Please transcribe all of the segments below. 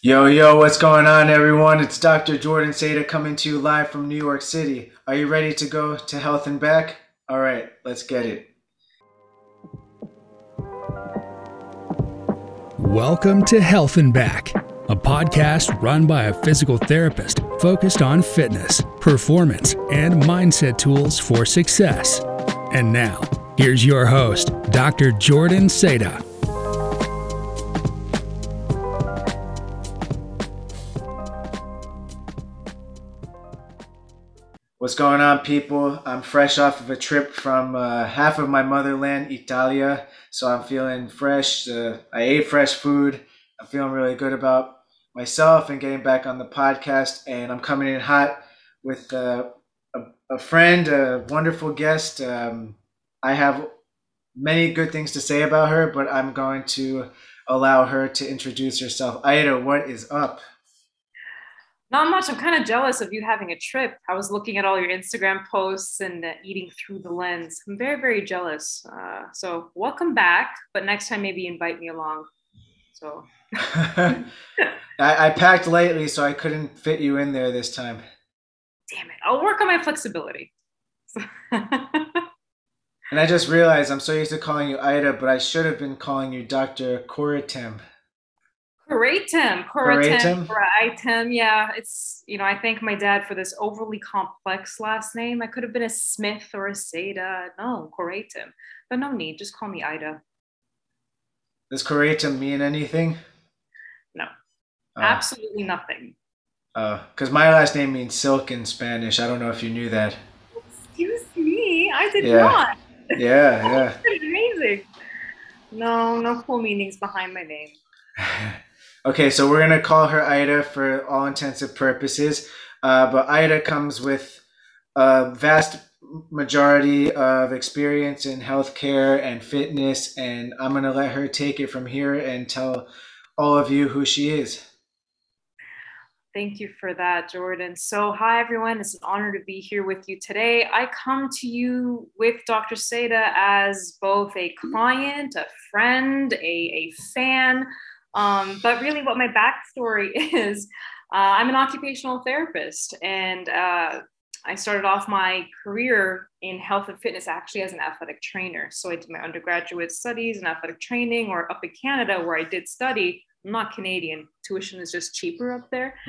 Yo, yo, what's going on, everyone? It's Dr. Jordan Seda coming to you live from New York City. Are you ready to go to Health and Back? All right, let's get it. Welcome to Health and Back, a podcast run by a physical therapist focused on fitness, performance, and mindset tools for success. And now, here's your host, Dr. Jordan Seda. What's going on, people? I'm fresh off of a trip from uh, half of my motherland, Italia. So I'm feeling fresh. Uh, I ate fresh food. I'm feeling really good about myself and getting back on the podcast. And I'm coming in hot with uh, a, a, friend, a wonderful guest. Um, I have many good things to say about her, but I'm going to allow her to introduce herself. Aida, what is up? Not much. I'm kind of jealous of you having a trip. I was looking at all your Instagram posts and uh, eating through the lens. I'm very, very jealous. Uh, so welcome back, but next time maybe invite me along. So I, I packed lately, so I couldn't fit you in there this time. Damn it! I'll work on my flexibility. and I just realized I'm so used to calling you Ida, but I should have been calling you Dr. Koratim. Koratim, Koratim, Koratim. Yeah, it's you know I thank my dad for this overly complex last name. I could have been a Smith or a Seda. No, Koratim, but no need. Just call me Ida. Does Koratim mean anything? No, oh. absolutely nothing. Uh, because my last name means silk in Spanish. I don't know if you knew that. Excuse me, I did yeah. not. Yeah, yeah. amazing. No, no cool meanings behind my name. Okay, so we're gonna call her Ida for all intensive purposes. Uh, but Ida comes with a vast majority of experience in healthcare and fitness, and I'm gonna let her take it from here and tell all of you who she is. Thank you for that, Jordan. So, hi everyone. It's an honor to be here with you today. I come to you with Dr. Seda as both a client, a friend, a, a fan um, but really, what my backstory is uh, I'm an occupational therapist, and uh, I started off my career in health and fitness actually as an athletic trainer. So I did my undergraduate studies in athletic training, or up in Canada, where I did study. I'm not Canadian. Tuition is just cheaper up there.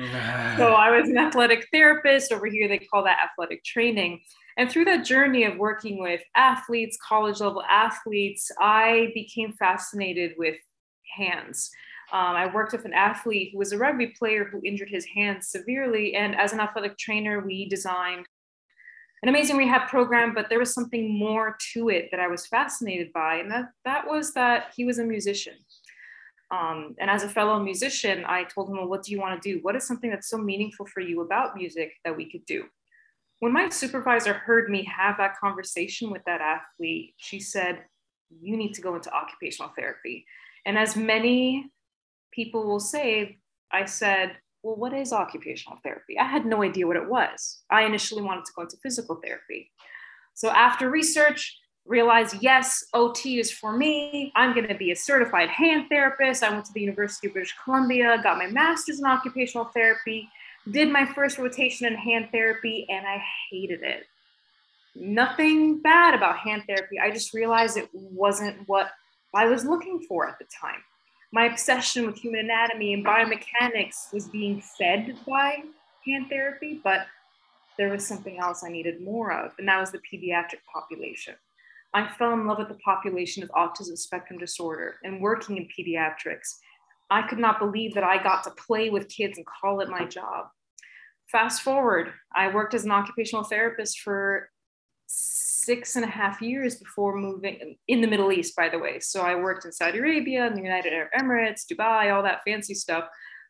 so I was an athletic therapist. Over here, they call that athletic training. And through that journey of working with athletes, college level athletes, I became fascinated with hands. Um, I worked with an athlete who was a rugby player who injured his hands severely. And as an athletic trainer, we designed an amazing rehab program, but there was something more to it that I was fascinated by. And that, that was that he was a musician. Um, and as a fellow musician, I told him, Well, what do you want to do? What is something that's so meaningful for you about music that we could do? When my supervisor heard me have that conversation with that athlete, she said, You need to go into occupational therapy. And as many people will say, I said, well, what is occupational therapy? I had no idea what it was. I initially wanted to go into physical therapy. So after research, realized yes, OT is for me. I'm going to be a certified hand therapist. I went to the University of British Columbia, got my master's in occupational therapy, did my first rotation in hand therapy, and I hated it. Nothing bad about hand therapy. I just realized it wasn't what I was looking for at the time my obsession with human anatomy and biomechanics was being fed by hand therapy, but there was something else I needed more of, and that was the pediatric population. I fell in love with the population of autism spectrum disorder and working in pediatrics. I could not believe that I got to play with kids and call it my job. Fast forward, I worked as an occupational therapist for six and a half years before moving in the Middle East, by the way. So I worked in Saudi Arabia, in the United Arab Emirates, Dubai, all that fancy stuff.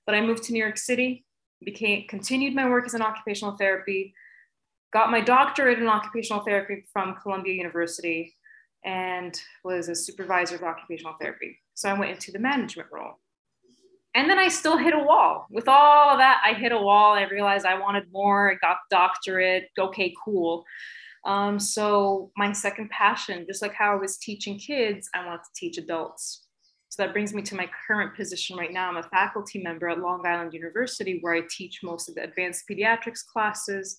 But I moved to New York City, became continued my work as an occupational therapy, got my doctorate in occupational therapy from Columbia University, and was a supervisor of occupational therapy. So I went into the management role. And then I still hit a wall. With all that, I hit a wall. I realized I wanted more. I got doctorate. Okay, cool. Um, so my second passion, just like how I was teaching kids, I want to teach adults. So that brings me to my current position right now. I'm a faculty member at Long Island University, where I teach most of the advanced pediatrics classes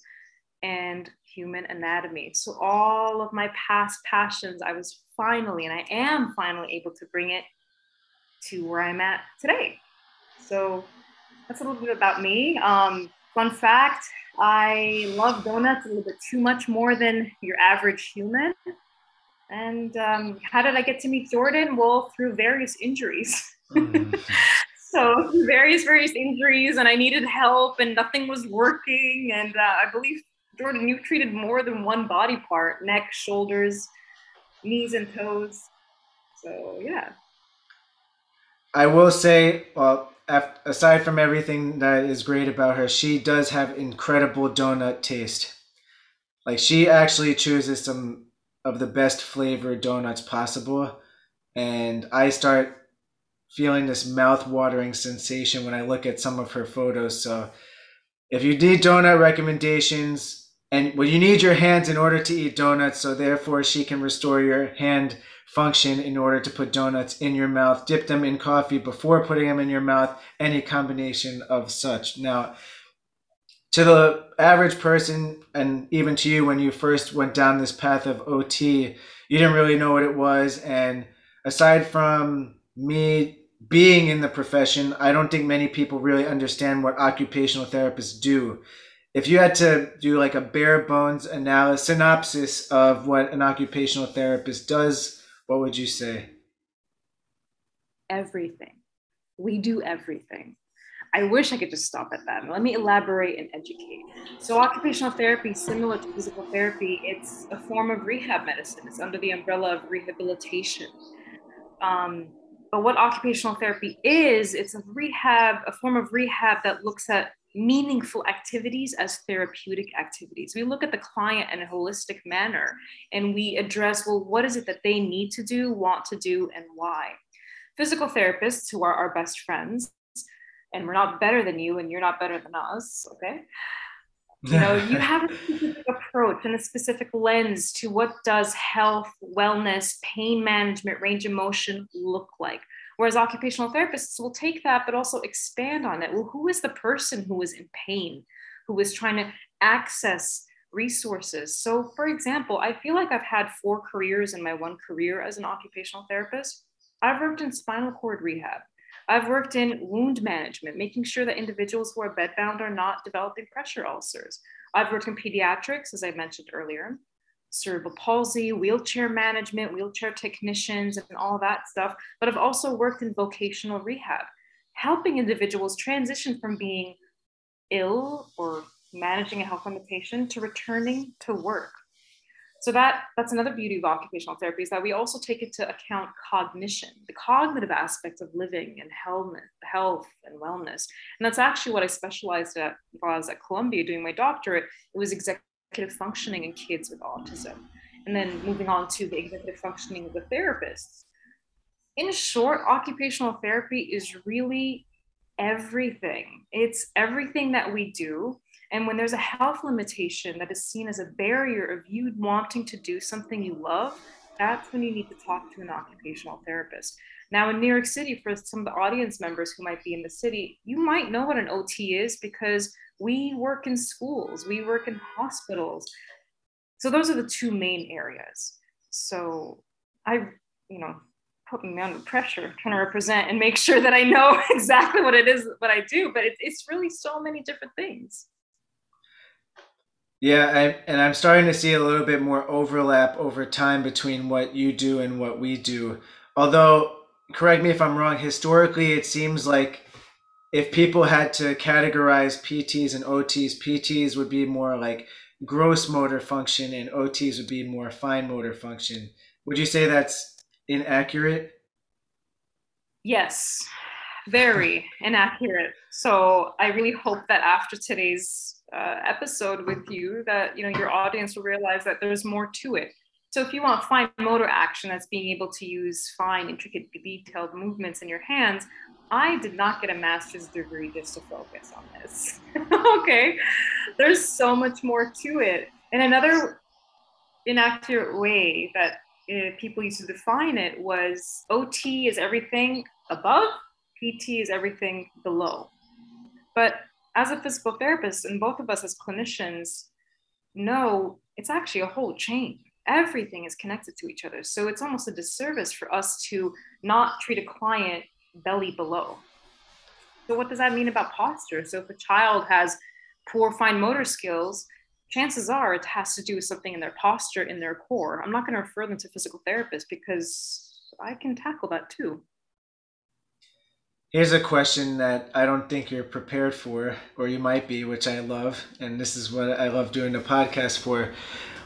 and human anatomy. So all of my past passions, I was finally, and I am finally able to bring it to where I'm at today. So that's a little bit about me. Um, fun fact I love donuts a little bit too much more than your average human. And um, how did I get to meet Jordan? Well, through various injuries. Mm. so various various injuries, and I needed help, and nothing was working. And uh, I believe Jordan, you've treated more than one body part: neck, shoulders, knees, and toes. So yeah. I will say, well, aside from everything that is great about her, she does have incredible donut taste. Like she actually chooses some of the best flavored donuts possible, and I start feeling this mouth-watering sensation when I look at some of her photos. So, if you need donut recommendations, and well, you need your hands in order to eat donuts, so therefore she can restore your hand function in order to put donuts in your mouth. Dip them in coffee before putting them in your mouth, any combination of such. Now, to the average person, and even to you when you first went down this path of OT, you didn't really know what it was. And aside from me being in the profession, I don't think many people really understand what occupational therapists do. If you had to do like a bare bones analysis, synopsis of what an occupational therapist does, what would you say? Everything. We do everything. I wish I could just stop at that. Let me elaborate and educate. So, occupational therapy, similar to physical therapy, it's a form of rehab medicine. It's under the umbrella of rehabilitation. Um, but what occupational therapy is, it's a rehab, a form of rehab that looks at meaningful activities as therapeutic activities. We look at the client in a holistic manner and we address, well, what is it that they need to do, want to do, and why? Physical therapists, who are our best friends, and we're not better than you, and you're not better than us, okay? You know, you have a specific approach and a specific lens to what does health, wellness, pain management, range of motion look like. Whereas occupational therapists will take that, but also expand on it. Well, who is the person who is in pain, who is trying to access resources? So, for example, I feel like I've had four careers in my one career as an occupational therapist. I've worked in spinal cord rehab. I've worked in wound management, making sure that individuals who are bedbound are not developing pressure ulcers. I've worked in pediatrics, as I mentioned earlier cerebral palsy, wheelchair management, wheelchair technicians, and all that stuff. But I've also worked in vocational rehab, helping individuals transition from being ill or managing a health limitation to returning to work. So that that's another beauty of occupational therapy is that we also take into account cognition, the cognitive aspects of living and health, and wellness. And that's actually what I specialized at while I was at Columbia doing my doctorate. It was executive executive functioning in kids with autism. And then moving on to the executive functioning of the therapists. In short, occupational therapy is really everything. It's everything that we do. And when there's a health limitation that is seen as a barrier of you wanting to do something you love, that's when you need to talk to an occupational therapist. Now, in New York City, for some of the audience members who might be in the city, you might know what an OT is because we work in schools, we work in hospitals. So those are the two main areas. So I, you know, putting me under pressure trying to represent and make sure that I know exactly what it is what I do, but it, it's really so many different things. Yeah, I, and I'm starting to see a little bit more overlap over time between what you do and what we do. Although correct me if I'm wrong, historically it seems like if people had to categorize PTs and OTs, PTs would be more like gross motor function and OTs would be more fine motor function. Would you say that's inaccurate? Yes, very inaccurate. So I really hope that after today's uh, episode with you, that you know your audience will realize that there's more to it. So if you want fine motor action, that's being able to use fine, intricate, detailed movements in your hands. I did not get a master's degree just to focus on this. okay, there's so much more to it. And another inaccurate way that uh, people used to define it was OT is everything above, PT is everything below. But as a physical therapist, and both of us as clinicians know it's actually a whole chain. Everything is connected to each other. So it's almost a disservice for us to not treat a client belly below. So, what does that mean about posture? So, if a child has poor fine motor skills, chances are it has to do with something in their posture, in their core. I'm not going to refer them to physical therapists because I can tackle that too. Here's a question that I don't think you're prepared for, or you might be, which I love. And this is what I love doing the podcast for.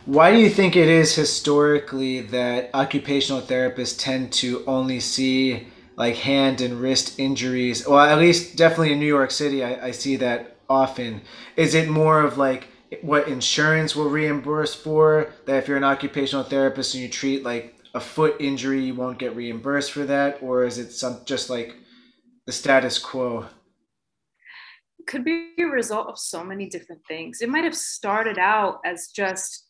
Why do you think it is historically that occupational therapists tend to only see like hand and wrist injuries? Well, at least definitely in New York City, I, I see that often. Is it more of like what insurance will reimburse for? That if you're an occupational therapist and you treat like a foot injury, you won't get reimbursed for that? Or is it some just like the status quo? Could be a result of so many different things. It might have started out as just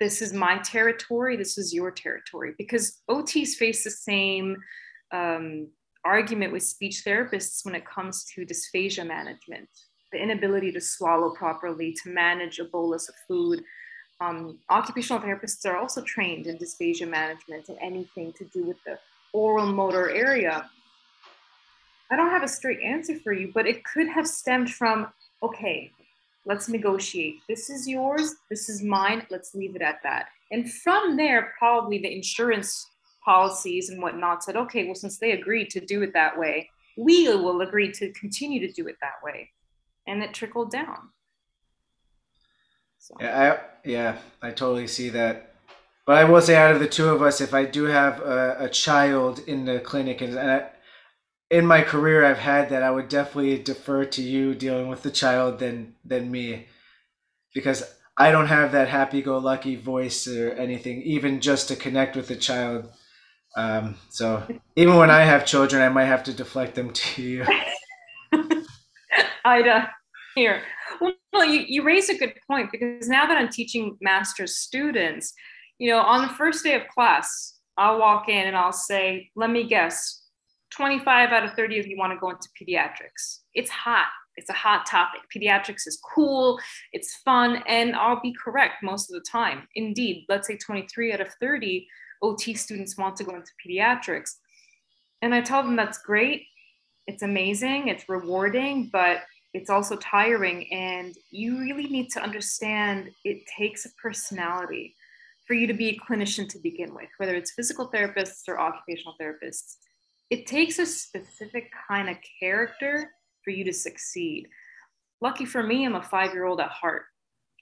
this is my territory, this is your territory, because OTs face the same um, argument with speech therapists when it comes to dysphagia management, the inability to swallow properly, to manage a bolus of food. Um, occupational therapists are also trained in dysphagia management and anything to do with the oral motor area. I don't have a straight answer for you, but it could have stemmed from okay, let's negotiate. This is yours, this is mine, let's leave it at that. And from there, probably the insurance policies and whatnot said, okay, well, since they agreed to do it that way, we will agree to continue to do it that way. And it trickled down. So. Yeah, I, yeah, I totally see that. But I will say, out of the two of us, if I do have a, a child in the clinic, and, and I, in my career I've had that, I would definitely defer to you dealing with the child than than me, because I don't have that happy-go-lucky voice or anything, even just to connect with the child. Um, so even when I have children, I might have to deflect them to you. Ida, here. Well, you, you raise a good point because now that I'm teaching master's students, you know, on the first day of class, I'll walk in and I'll say, let me guess, 25 out of 30 of you want to go into pediatrics. It's hot. It's a hot topic. Pediatrics is cool, it's fun, and I'll be correct most of the time. Indeed, let's say 23 out of 30 OT students want to go into pediatrics. And I tell them that's great. It's amazing. It's rewarding, but it's also tiring. And you really need to understand it takes a personality for you to be a clinician to begin with, whether it's physical therapists or occupational therapists. It takes a specific kind of character for you to succeed. Lucky for me, I'm a five year old at heart.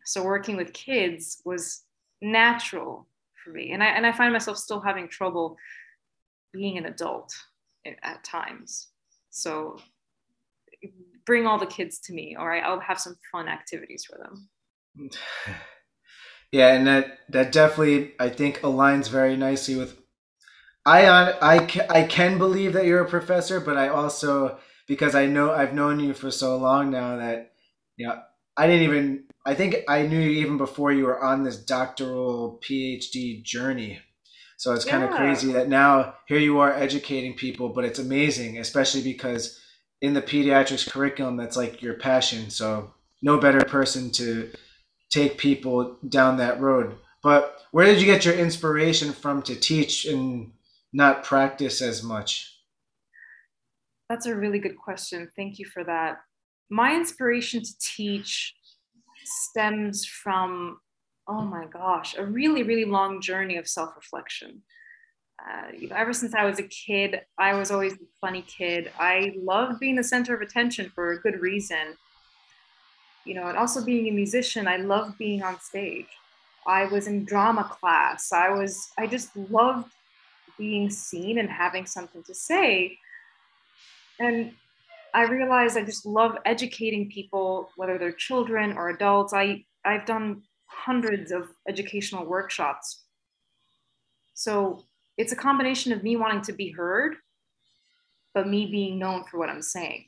So working with kids was natural for me. And I, and I find myself still having trouble being an adult at times. So bring all the kids to me, all right? I'll have some fun activities for them. Yeah, and that that definitely I think aligns very nicely with I I I can believe that you're a professor, but I also because I know I've known you for so long now that you know I didn't even I think I knew you even before you were on this doctoral PhD journey. So it's kind of crazy that now here you are educating people, but it's amazing, especially because in the pediatrics curriculum, that's like your passion. So no better person to take people down that road. But where did you get your inspiration from to teach and not practice as much? That's a really good question. Thank you for that. My inspiration to teach stems from, oh my gosh, a really, really long journey of self reflection. Uh, ever since I was a kid, I was always a funny kid. I loved being the center of attention for a good reason. You know, and also being a musician, I loved being on stage. I was in drama class. I was, I just loved being seen and having something to say. And I realized I just love educating people, whether they're children or adults. I, I've done hundreds of educational workshops. So it's a combination of me wanting to be heard, but me being known for what I'm saying.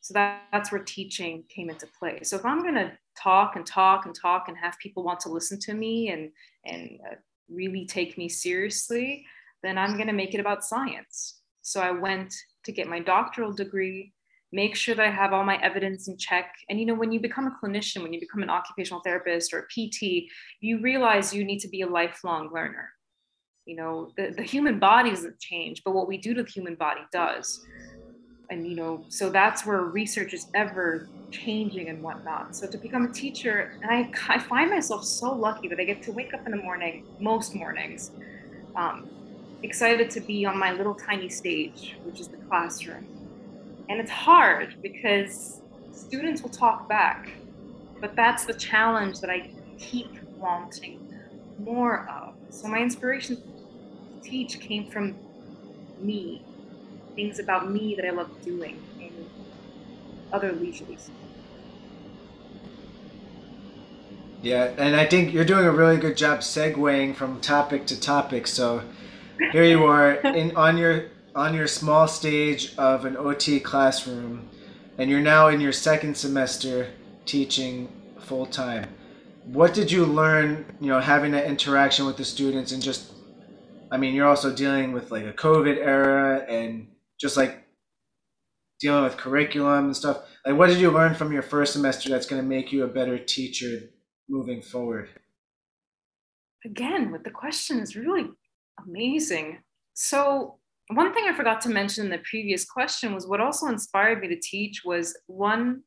So that, that's where teaching came into play. So if I'm going to talk and talk and talk and have people want to listen to me and, and uh, really take me seriously, then I'm going to make it about science. So I went to get my doctoral degree, make sure that I have all my evidence in check. And you know, when you become a clinician, when you become an occupational therapist or a PT, you realize you need to be a lifelong learner. You know, the, the human body doesn't change, but what we do to the human body does. And you know, so that's where research is ever changing and whatnot. So to become a teacher, and I, I find myself so lucky that I get to wake up in the morning, most mornings, um, excited to be on my little tiny stage, which is the classroom. And it's hard because students will talk back, but that's the challenge that I keep wanting more of. So my inspiration to teach came from me, things about me that I love doing in other leisures. Yeah, and I think you're doing a really good job segueing from topic to topic. So here you are in on your on your small stage of an OT classroom, and you're now in your second semester teaching full time. What did you learn? You know, having that interaction with the students, and just, I mean, you're also dealing with like a COVID era, and just like dealing with curriculum and stuff. Like, what did you learn from your first semester that's going to make you a better teacher moving forward? Again, with the question is really Amazing. So, one thing I forgot to mention in the previous question was what also inspired me to teach was one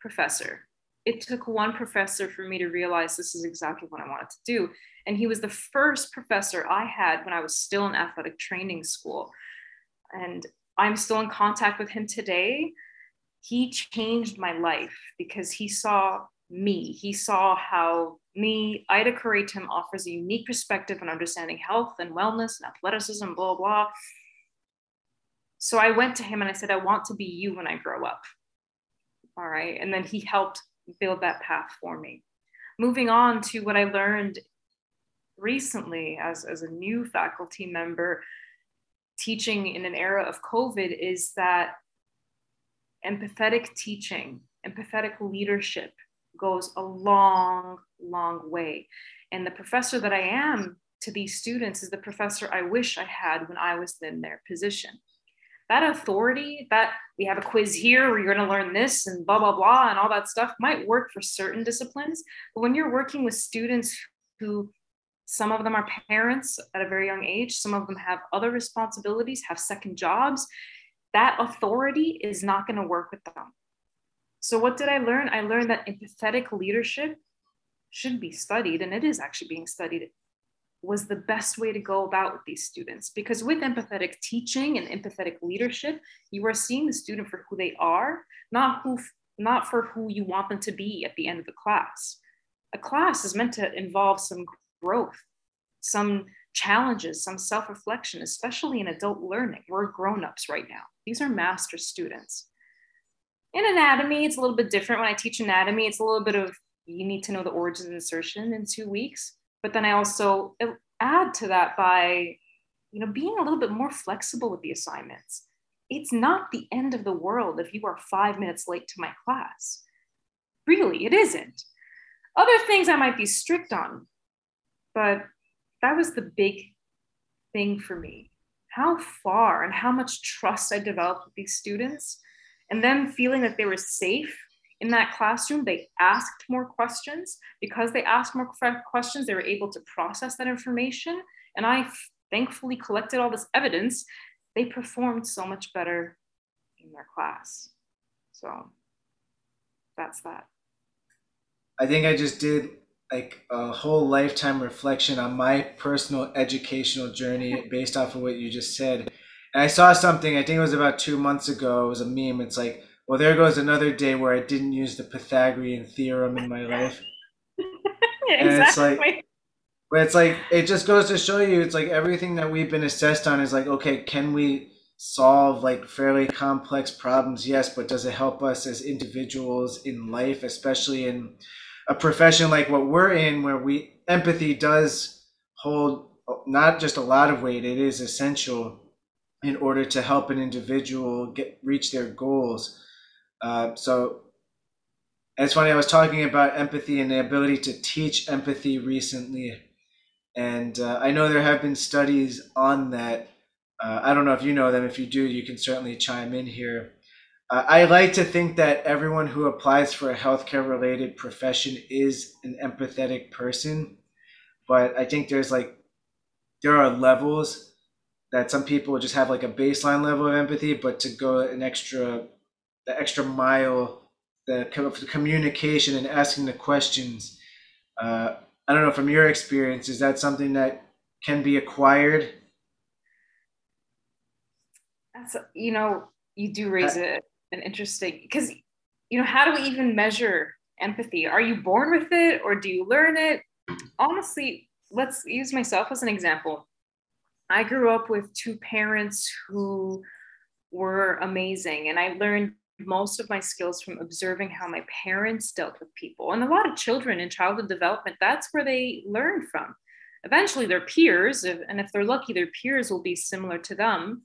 professor. It took one professor for me to realize this is exactly what I wanted to do. And he was the first professor I had when I was still in athletic training school. And I'm still in contact with him today. He changed my life because he saw me. He saw how me, Ida Curatum offers a unique perspective on understanding health and wellness and athleticism, blah, blah. So I went to him and I said, I want to be you when I grow up. All right. And then he helped build that path for me. Moving on to what I learned recently as, as a new faculty member teaching in an era of COVID is that empathetic teaching, empathetic leadership goes a long, long way. And the professor that I am to these students is the professor I wish I had when I was in their position. That authority, that we have a quiz here where you're going to learn this and blah, blah, blah, and all that stuff might work for certain disciplines. But when you're working with students who some of them are parents at a very young age, some of them have other responsibilities, have second jobs, that authority is not going to work with them. So, what did I learn? I learned that empathetic leadership should be studied, and it is actually being studied, was the best way to go about with these students. Because with empathetic teaching and empathetic leadership, you are seeing the student for who they are, not who not for who you want them to be at the end of the class. A class is meant to involve some growth, some challenges, some self reflection, especially in adult learning. We're grown ups right now. These are master students in anatomy, it's a little bit different. When I teach anatomy, it's a little bit of you need to know the origin and insertion in two weeks. But then I also uh, add to that by, you know, being a little bit more flexible with the assignments. It's not the end of the world if you are five minutes late to my class. Really, it isn't. Other things I might be strict on, but that was the big thing for me. How far and how much trust I developed with these students and them feeling that they were safe in that classroom they asked more questions. Because they asked more questions they were able to process that information. And i thankfully collected all this evidence. They performed so much better in their class. So that's that. I think i just did like a whole lifetime reflection on my personal educational journey based off of what you just said and I saw something, I think it was about two months ago, it was a meme. It's like, well, there goes another day where I didn't use the Pythagorean theorem in my life. yeah, and exactly. it's like, but it's like, it just goes to show you, it's like everything that we've been assessed on is like, okay, can we solve like fairly complex problems? Yes, but does it help us as individuals in life, especially in a profession like what we're in, where we empathy does hold not just a lot of weight, it is essential in order to help an individual get reach their goals. Uh, so it's funny. I was talking about empathy and the ability to teach empathy recently, And uh, I know there have been studies on that. Uh, I don't know if you know them. If you do, you can certainly chime in here. Uh, I like to think that everyone who applies for a healthcare related profession is an empathetic person. But I think there's like, there are levels that some people just have like a baseline level of empathy, but to go an extra, the extra mile, the communication and asking the questions, uh, I don't know from your experience, is that something that can be acquired? That's you know you do raise a, an interesting because you know how do we even measure empathy? Are you born with it or do you learn it? Honestly, let's use myself as an example. I grew up with two parents who were amazing, and I learned most of my skills from observing how my parents dealt with people. And a lot of children in childhood development, that's where they learn from. Eventually, their peers, and if they're lucky, their peers will be similar to them.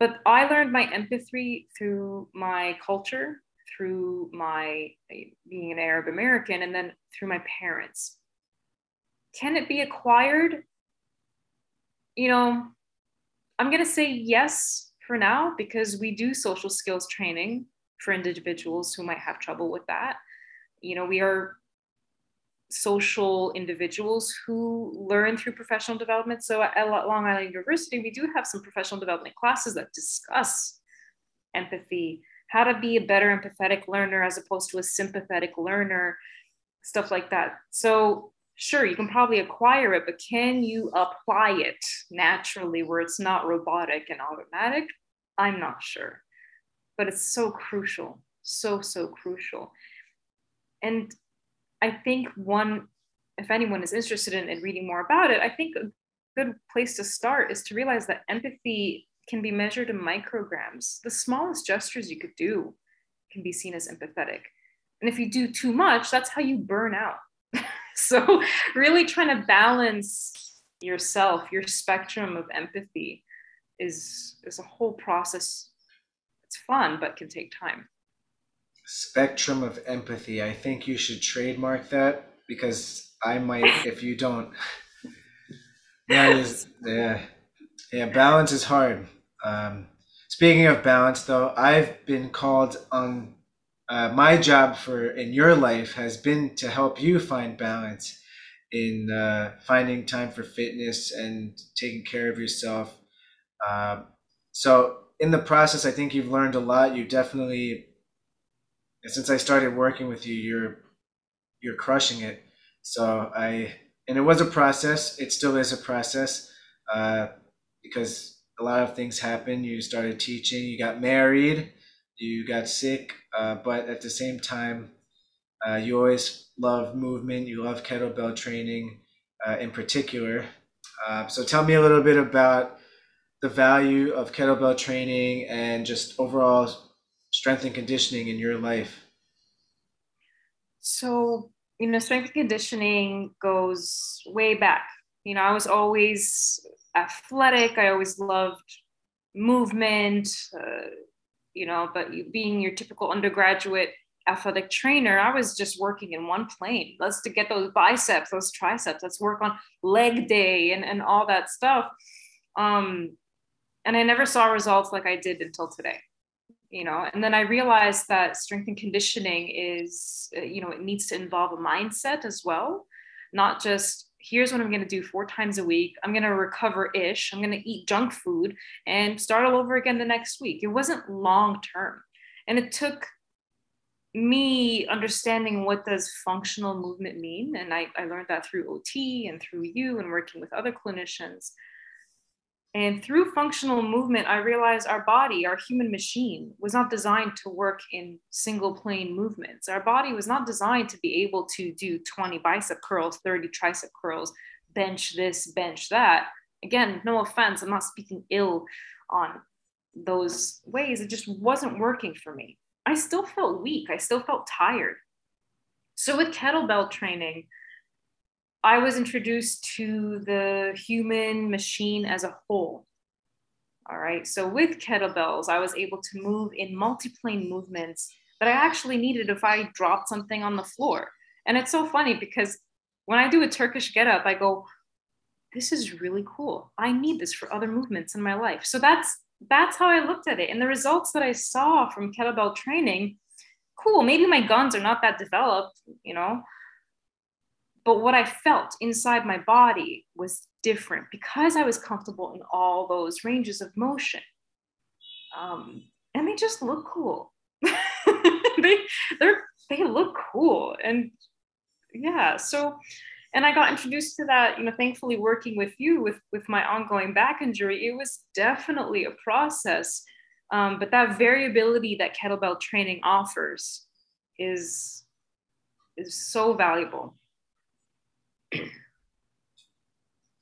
But I learned my empathy through my culture, through my eh, being an Arab American, and then through my parents. Can it be acquired? You know, I'm going to say yes for now because we do social skills training for individuals who might have trouble with that. You know, we are social individuals who learn through professional development. So at Long Island University, we do have some professional development classes that discuss empathy, how to be a better empathetic learner as opposed to a sympathetic learner, stuff like that. So sure, you can probably acquire it, but can you apply it naturally where it's not robotic and automatic? I'm not sure. But it's so crucial, so, so crucial. And I think one, if anyone is interested in, in reading more about it, I think a good place to start is to realize that empathy can be measured in micrograms. The smallest gestures you could do can be seen as empathetic. And if you do too much, that's how you burn out. so, really trying to balance yourself, your spectrum of empathy is is a whole process. It's fun, but can take time. Spectrum of empathy. I think you should trademark that because I might if you don't. That is yeah. Yeah, balance is hard. Um, speaking of balance, though, I've been called on uh, my job for in your life has been to help you find balance in uh, finding time for fitness and taking care of yourself. Uh, so in the process, I think you've learned a lot. You definitely, since I started working with you, you're you're crushing it. So I and it was a process. It still is a process uh, because a lot of things happened. You started teaching. You got married you got sick, uh, but at the same time, uh, you always love movement. You love kettlebell training uh, in particular. Uh, so tell me a little bit about the value of kettlebell training and just overall strength and conditioning in your life. So, you know, strength and conditioning goes way back. You know, I was always athletic. I always loved movement uh, you know, but being your typical undergraduate athletic trainer, I was just working in one plane. Let's to get those biceps, those triceps. Let's work on leg day and, and all that stuff. Um, and I never saw results like I did until today. You know, and then I realized that strength and conditioning is, uh, you know, it needs to involve a mindset as well, not just here's what I'm going to do four times a week. I'm going to recover ish. I'm going to eat junk food and start all over again the next week. It wasn't long term. And it took me understanding what does functional movement mean. And I, I learned that through OT and through you and working with other clinicians. And through functional movement, I realized our body, our human machine, was not designed to work in single plane movements. Our body was not designed to be able to do 20 bicep curls, 30 tricep curls, bench this, bench that. Again, no offense, I'm not speaking ill on those ways. It just wasn't working for me. I still felt weak, I still felt tired. So with kettlebell training, I was introduced to the human machine as a whole. All right. So with kettlebells, I was able to move in multiplane movements that I actually needed if I dropped something on the floor. And it's so funny because when I do a Turkish get up, I go this is really cool. I need this for other movements in my life. So that's that's how I looked at it. And the results that I saw from kettlebell training, cool. Maybe my guns are not that developed, you know, but what I felt inside my body was different because I was comfortable in all those ranges of motion. Um, and they just look cool. they they look cool. And yeah, so and I got introduced to that, you know, thankfully working with you with with my ongoing back injury, it was definitely a process. Um, but that variability that kettlebell training offers is is so valuable.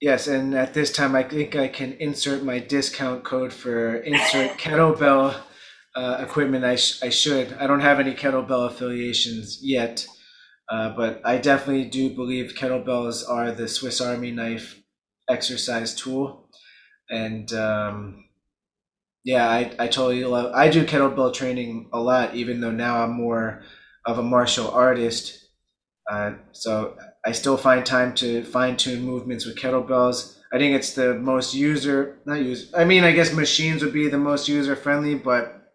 Yes, and at this time, I think I can insert my discount code for insert kettlebell uh, equipment. I, sh- I should. I don't have any kettlebell affiliations yet, uh, but I definitely do believe kettlebells are the Swiss Army knife exercise tool. And um, yeah, I, I totally love. I do kettlebell training a lot, even though now I'm more of a martial artist. Uh, so I still find time to fine tune movements with kettlebells. I think it's the most user, not use. I mean, I guess machines would be the most user friendly, but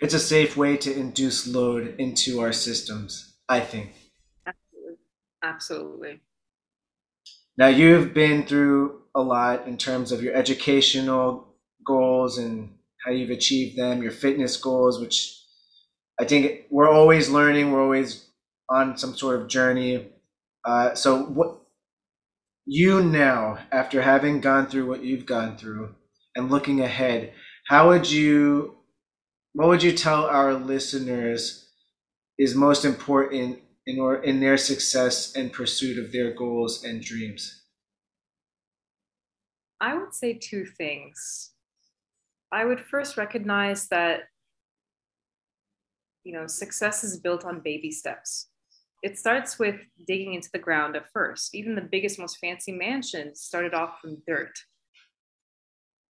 it's a safe way to induce load into our systems. I think. Absolutely. Absolutely. Now you've been through a lot in terms of your educational goals and how you've achieved them, your fitness goals, which I think we're always learning. We're always on some sort of journey uh, so what you now, after having gone through what you've gone through and looking ahead, how would you, what would you tell our listeners is most important in or in their success and pursuit of their goals and dreams? I would say two things. I would first recognize that you know success is built on baby steps it starts with digging into the ground at first. Even the biggest, most fancy mansions started off from dirt.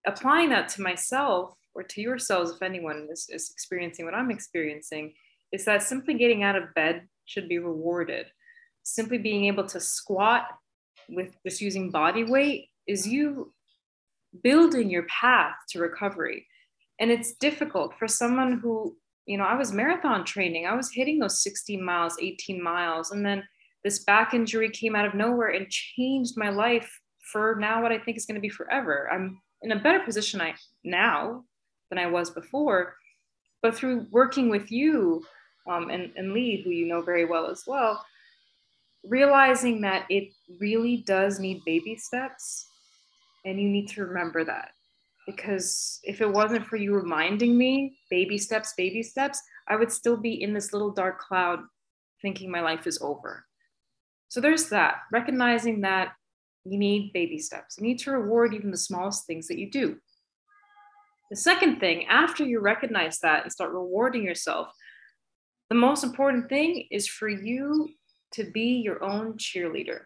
Applying that to myself or to yourselves, if anyone is, is experiencing what I'm experiencing, is that simply getting out of bed should be rewarded. Simply being able to squat with just using body weight is you building your path to recovery. And it's difficult for someone who you know, I was marathon training. I was hitting those 16 miles, 18 miles. And then this back injury came out of nowhere and changed my life for now what I think is going to be forever. I'm in a better position I now than I was before. But through working with you um, and, and Lee, who you know very well as well, realizing that it really does need baby steps. And you need to remember that because if it wasn't for you reminding me baby steps baby steps i would still be in this little dark cloud thinking my life is over. So there's that recognizing that you need baby steps. You need to reward even the smallest things that you do. The second thing after you recognize that and start rewarding yourself the most important thing is for you to be your own cheerleader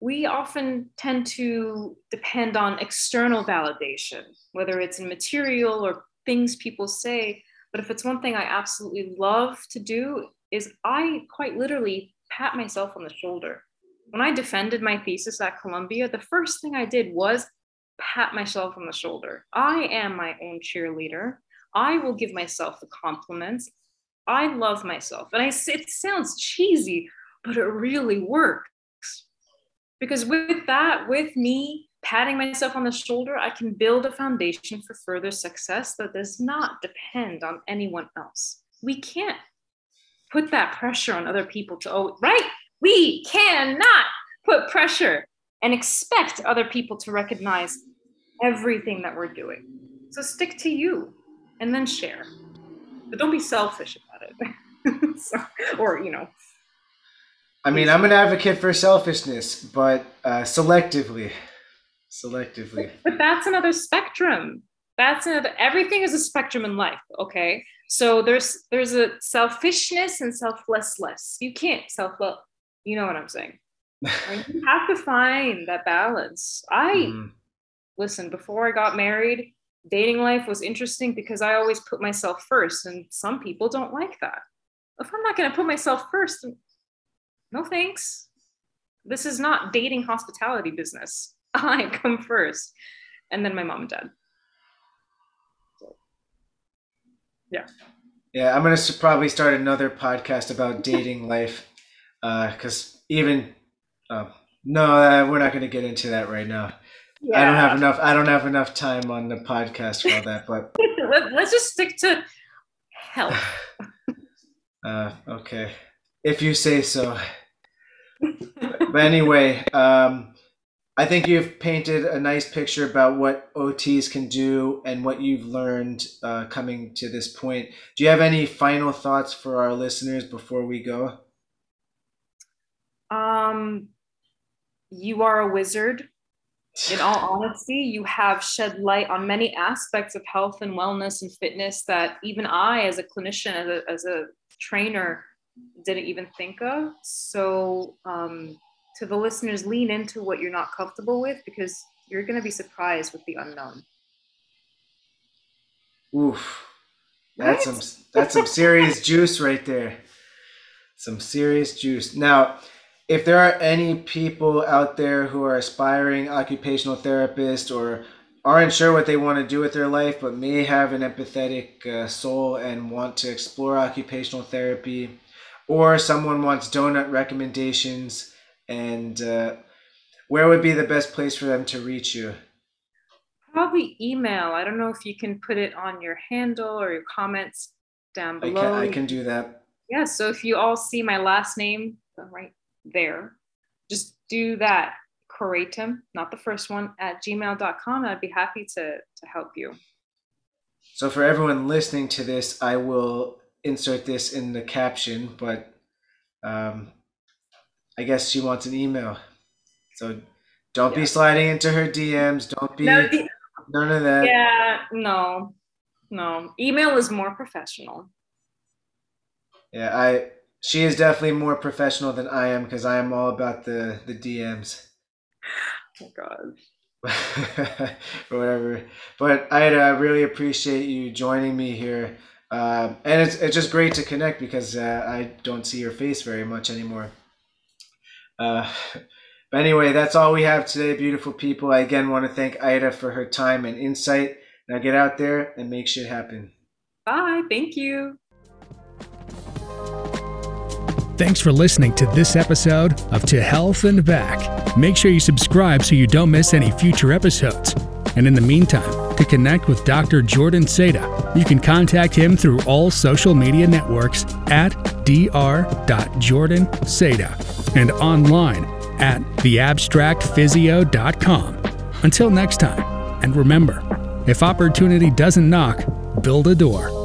we often tend to depend on external validation, whether it's in material or things people say. But if it's one thing I absolutely love to do, is I quite literally pat myself on the shoulder. When I defended my thesis at Columbia, the first thing I did was pat myself on the shoulder. I am my own cheerleader. I will give myself the compliments. I love myself. And I it sounds cheesy, but it really works because with that, with me patting myself on the shoulder, I can build a foundation for further success that does not depend on anyone else. We can't put that pressure on other people to, oh, right? We cannot put pressure and expect other people to recognize everything that we're doing. So stick to you and then share. But don't be selfish about it. so, or, you know, I mean, I'm an advocate for selfishness, but uh, selectively. Selectively. But that's another spectrum. That's another. Everything is a spectrum in life. Okay, so there's there's a selfishness and selflessness. You can't self love. You know what I'm saying? you have to find that balance. I mm. listen. Before I got married, dating life was interesting because I always put myself first, and some people don't like that. If I'm not going to put myself first, no thanks. This is not dating hospitality business. I come first, and then my mom and dad. So, yeah. Yeah, I'm gonna probably start another podcast about dating life, because uh, even uh, no, uh, we're not gonna get into that right now. Yeah. I don't have enough. I don't have enough time on the podcast for all that. But Let, us just stick to health. uh, okay, if you say so. but anyway, um, I think you've painted a nice picture about what OTs can do and what you've learned uh, coming to this point. Do you have any final thoughts for our listeners before we go? Um, you are a wizard. In all honesty, you have shed light on many aspects of health and wellness and fitness that even I, as a clinician, as a, as a trainer, didn't even think of. So, um, to the listeners, lean into what you're not comfortable with because you're going to be surprised with the unknown. Oof. That's right? some that's some serious juice right there. Some serious juice. Now, if there are any people out there who are aspiring occupational therapists or aren't sure what they want to do with their life but may have an empathetic uh, soul and want to explore occupational therapy or someone wants donut recommendations and uh, where would be the best place for them to reach you? Probably email. I don't know if you can put it on your handle or your comments down below. I can, I can do that. Yeah. So if you all see my last name right there, just do that. Coratum, not the first one, at gmail.com. I'd be happy to, to help you. So for everyone listening to this, I will insert this in the caption, but um, I guess she wants an email. So don't yeah. be sliding into her DMs. Don't be no, the, none of that. Yeah, no, no. Email is more professional. Yeah, I. She is definitely more professional than I am because I am all about the the DMs. Oh God. or whatever. But I uh, really appreciate you joining me here. Uh, and it's, it's just great to connect because uh, I don't see your face very much anymore. Uh, but anyway, that's all we have today, beautiful people. I again want to thank Ida for her time and insight. Now get out there and make shit happen. Bye. Thank you. Thanks for listening to this episode of To Health and Back. Make sure you subscribe so you don't miss any future episodes. And in the meantime, to connect with Dr. Jordan Seda, you can contact him through all social media networks at dr.jordanseda and online at theabstractphysio.com. Until next time, and remember, if opportunity doesn't knock, build a door.